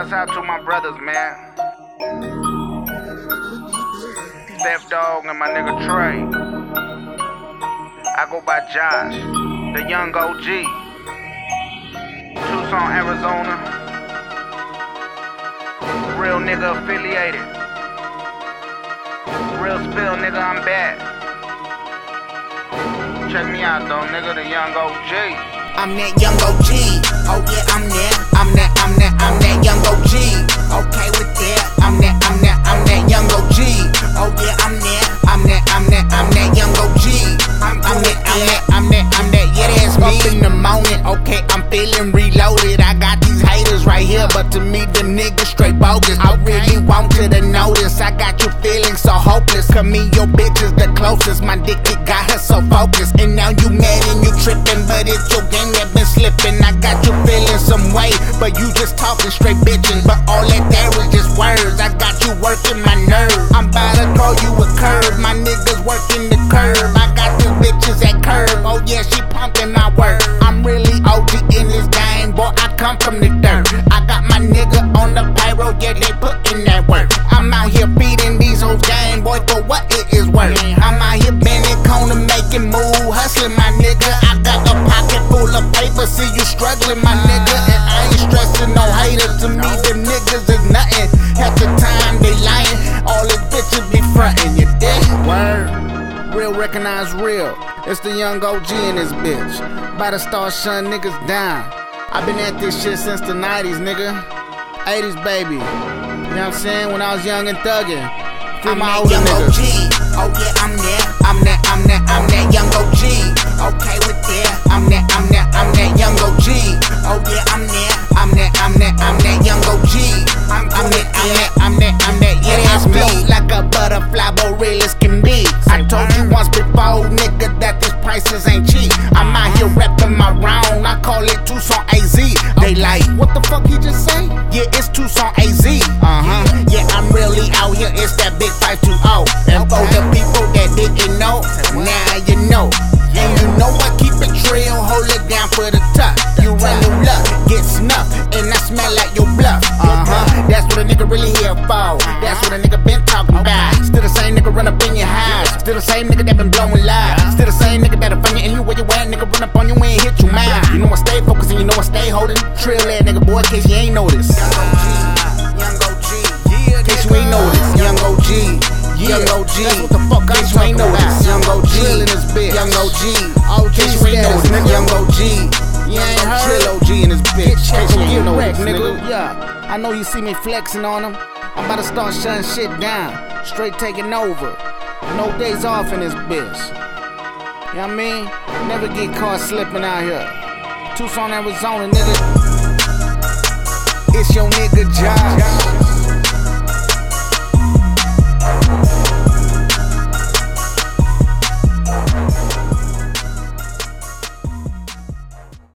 Shouts out to my brothers, man. Steph Dog and my nigga Trey. I go by Josh, the young OG. Tucson, Arizona. Real nigga affiliated. Real spill nigga, I'm back. Check me out though, nigga, the young OG. I'm that young OG. Oh yeah, I'm that. I'm that. I'm that. I'm that young OG. Okay with that. I'm that. I'm that. I'm that young OG. Oh yeah, I'm that. I'm that. I'm that. I'm that young OG. I'm, I'm that. I'm that. I'm that. I'm that. Yeah, that's me. Up in the morning. Okay, I'm feeling reloaded. I got these haters right here, but to me the niggas straight bogus. I really want you to notice. I got you feeling so hopeless. Cause me, your bitch is the closest. My dick, it got her so focused. And now you mad and you tripping, but it's your game that been slipping. I got you feeling some way, but you just talking straight bitching. But all that there was just words. I got you working my nerve. I'm about to throw you a curve. My niggas working the curve. I got these bitches at curve. Oh yeah, she pumping my work. I'm really OG in this game, boy. I come from the dirt. I got my nigga on the pyro, yeah, they put in that work. I'm out here feeding these old game, boy, for what it is worth. I'm out here bending corner, making move, hustling my nigga. I got a pocket full of paper, see you struggling, my To me, the niggas is nothing. Half the time they lying, all the bitches be frontin', you dig? Word. Real recognize real. It's the young OG in this bitch. By the star shun niggas down. i been at this shit since the 90s, nigga. 80s, baby. You know what I'm saying? When I was young and thuggin'. I'm my that older young. OG. Oh yeah, I'm that. I'm that. I'm that. I'm that young OG. Okay with that. I'm that. I'm that. Prices ain't cheap. I'm out here repping my round. I call it Tucson AZ. They like, what the fuck he just say? Yeah, it's Tucson AZ. Uh huh. Yeah, I'm really out here. It's that big 520. And for the people that didn't know, now you know. And you know what? Keep it real, hold it down for the top. You run your luck, get snuffed, and I smell like your bluff. Uh huh. That's what a nigga really here for. That's what a nigga been talking about. Still the same nigga run up in your house. Still the same nigga that been blowing Trill that nigga boy, case you ain't noticed. Young OG, in case you ain't noticed. Young OG. Young OG, that's what the fuck I'm you ain't noticed. Young OG, in this bitch. Young OG, OG case you ain't noticed. Nigga. Young OG, you ain't heard. Trill OG in this bitch. Case you ain't noticed, nigga. Yeah, I know you see me flexing on them. I'm about to start shutting shit down. Straight taking over. No days off in this bitch. You know what I mean? Never get caught slipping out here. Tucson, Arizona, nigga. Your nigga Josh.